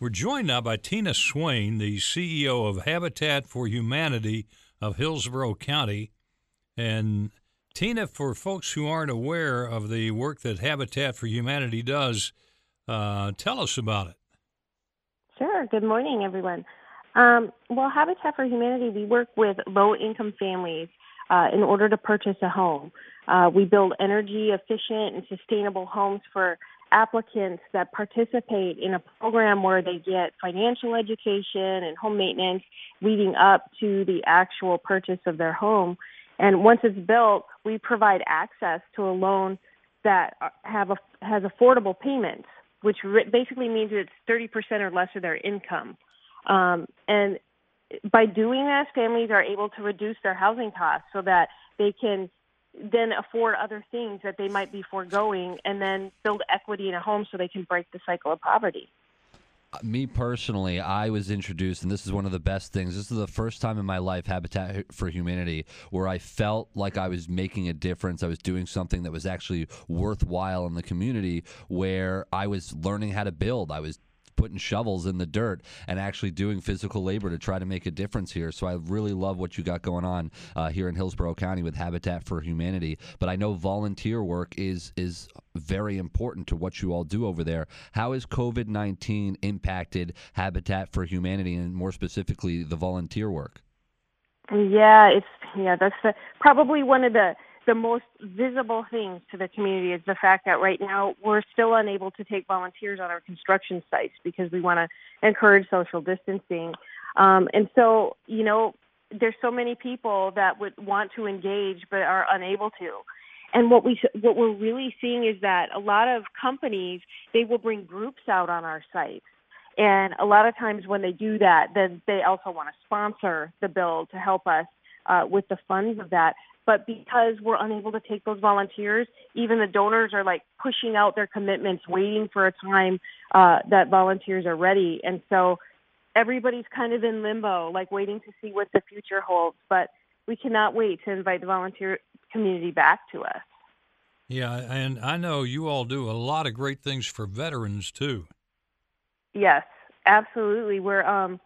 we're joined now by Tina Swain, the CEO of Habitat for Humanity of Hillsborough County. And Tina, for folks who aren't aware of the work that Habitat for Humanity does, uh, tell us about it. Sure. Good morning, everyone. Um, well, Habitat for Humanity, we work with low income families uh, in order to purchase a home. Uh, we build energy efficient and sustainable homes for applicants that participate in a program where they get financial education and home maintenance leading up to the actual purchase of their home. And once it's built, we provide access to a loan that have a, has affordable payments, which re- basically means it's 30% or less of their income. Um, and by doing this, families are able to reduce their housing costs so that they can then afford other things that they might be foregoing and then build equity in a home so they can break the cycle of poverty. Uh, me personally, I was introduced, and this is one of the best things. This is the first time in my life, Habitat for Humanity, where I felt like I was making a difference. I was doing something that was actually worthwhile in the community, where I was learning how to build. I was putting shovels in the dirt and actually doing physical labor to try to make a difference here. So I really love what you got going on uh, here in Hillsborough County with Habitat for Humanity. But I know volunteer work is is very important to what you all do over there. How has COVID nineteen impacted Habitat for Humanity and more specifically the volunteer work? Yeah, it's yeah, that's the, probably one of the the most visible things to the community is the fact that right now we're still unable to take volunteers on our construction sites because we want to encourage social distancing. Um, and so, you know, there's so many people that would want to engage but are unable to. And what we what we're really seeing is that a lot of companies they will bring groups out on our sites. And a lot of times when they do that, then they also want to sponsor the bill to help us uh, with the funds of that. But because we're unable to take those volunteers, even the donors are like pushing out their commitments, waiting for a time uh, that volunteers are ready. And so everybody's kind of in limbo, like waiting to see what the future holds. But we cannot wait to invite the volunteer community back to us. Yeah, and I know you all do a lot of great things for veterans too. Yes, absolutely. We're um,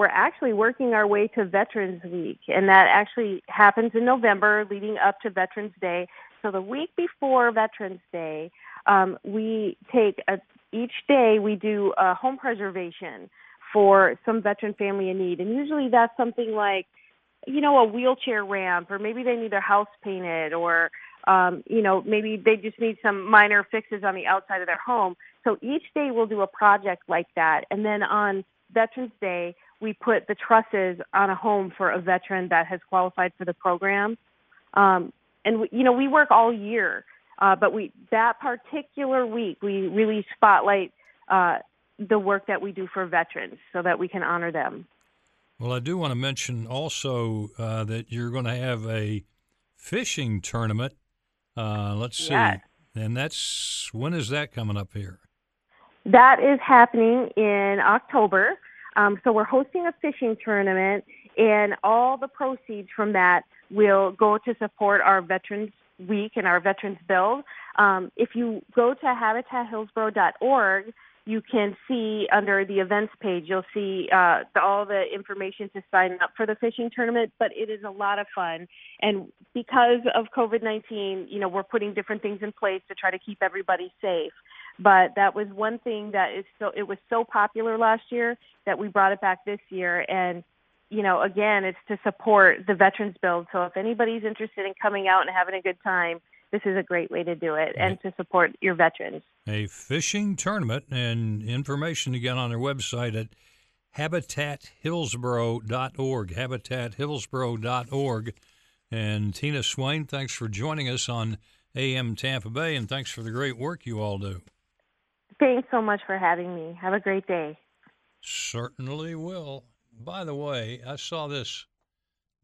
we're actually working our way to Veterans Week, and that actually happens in November, leading up to Veterans Day. So the week before Veterans Day, um, we take a, each day we do a home preservation for some veteran family in need, and usually that's something like, you know, a wheelchair ramp, or maybe they need their house painted, or um, you know, maybe they just need some minor fixes on the outside of their home. So each day we'll do a project like that, and then on Veterans Day, we put the trusses on a home for a veteran that has qualified for the program. Um, and we, you know, we work all year, uh, but we that particular week we really spotlight uh, the work that we do for veterans so that we can honor them. Well, I do want to mention also uh, that you're going to have a fishing tournament. Uh, let's see, yes. and that's when is that coming up here? That is happening in October. Um, so we're hosting a fishing tournament, and all the proceeds from that will go to support our Veterans Week and our Veterans Build. Um, if you go to habitathillsborough.org, you can see under the events page, you'll see uh, the, all the information to sign up for the fishing tournament. But it is a lot of fun, and because of COVID nineteen, you know, we're putting different things in place to try to keep everybody safe. But that was one thing that is so it was so popular last year that we brought it back this year, and you know, again, it's to support the veterans build. So if anybody's interested in coming out and having a good time, this is a great way to do it and to support your veterans. A fishing tournament and information again on their website at habitathillsborough.org. Habitathillsborough.org. And Tina Swain, thanks for joining us on AM Tampa Bay, and thanks for the great work you all do. Thanks so much for having me. Have a great day. Certainly will. By the way, I saw this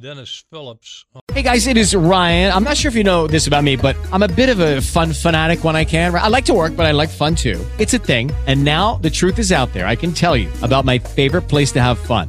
Dennis Phillips. Hey guys, it is Ryan. I'm not sure if you know this about me, but I'm a bit of a fun fanatic when I can. I like to work, but I like fun too. It's a thing. And now the truth is out there. I can tell you about my favorite place to have fun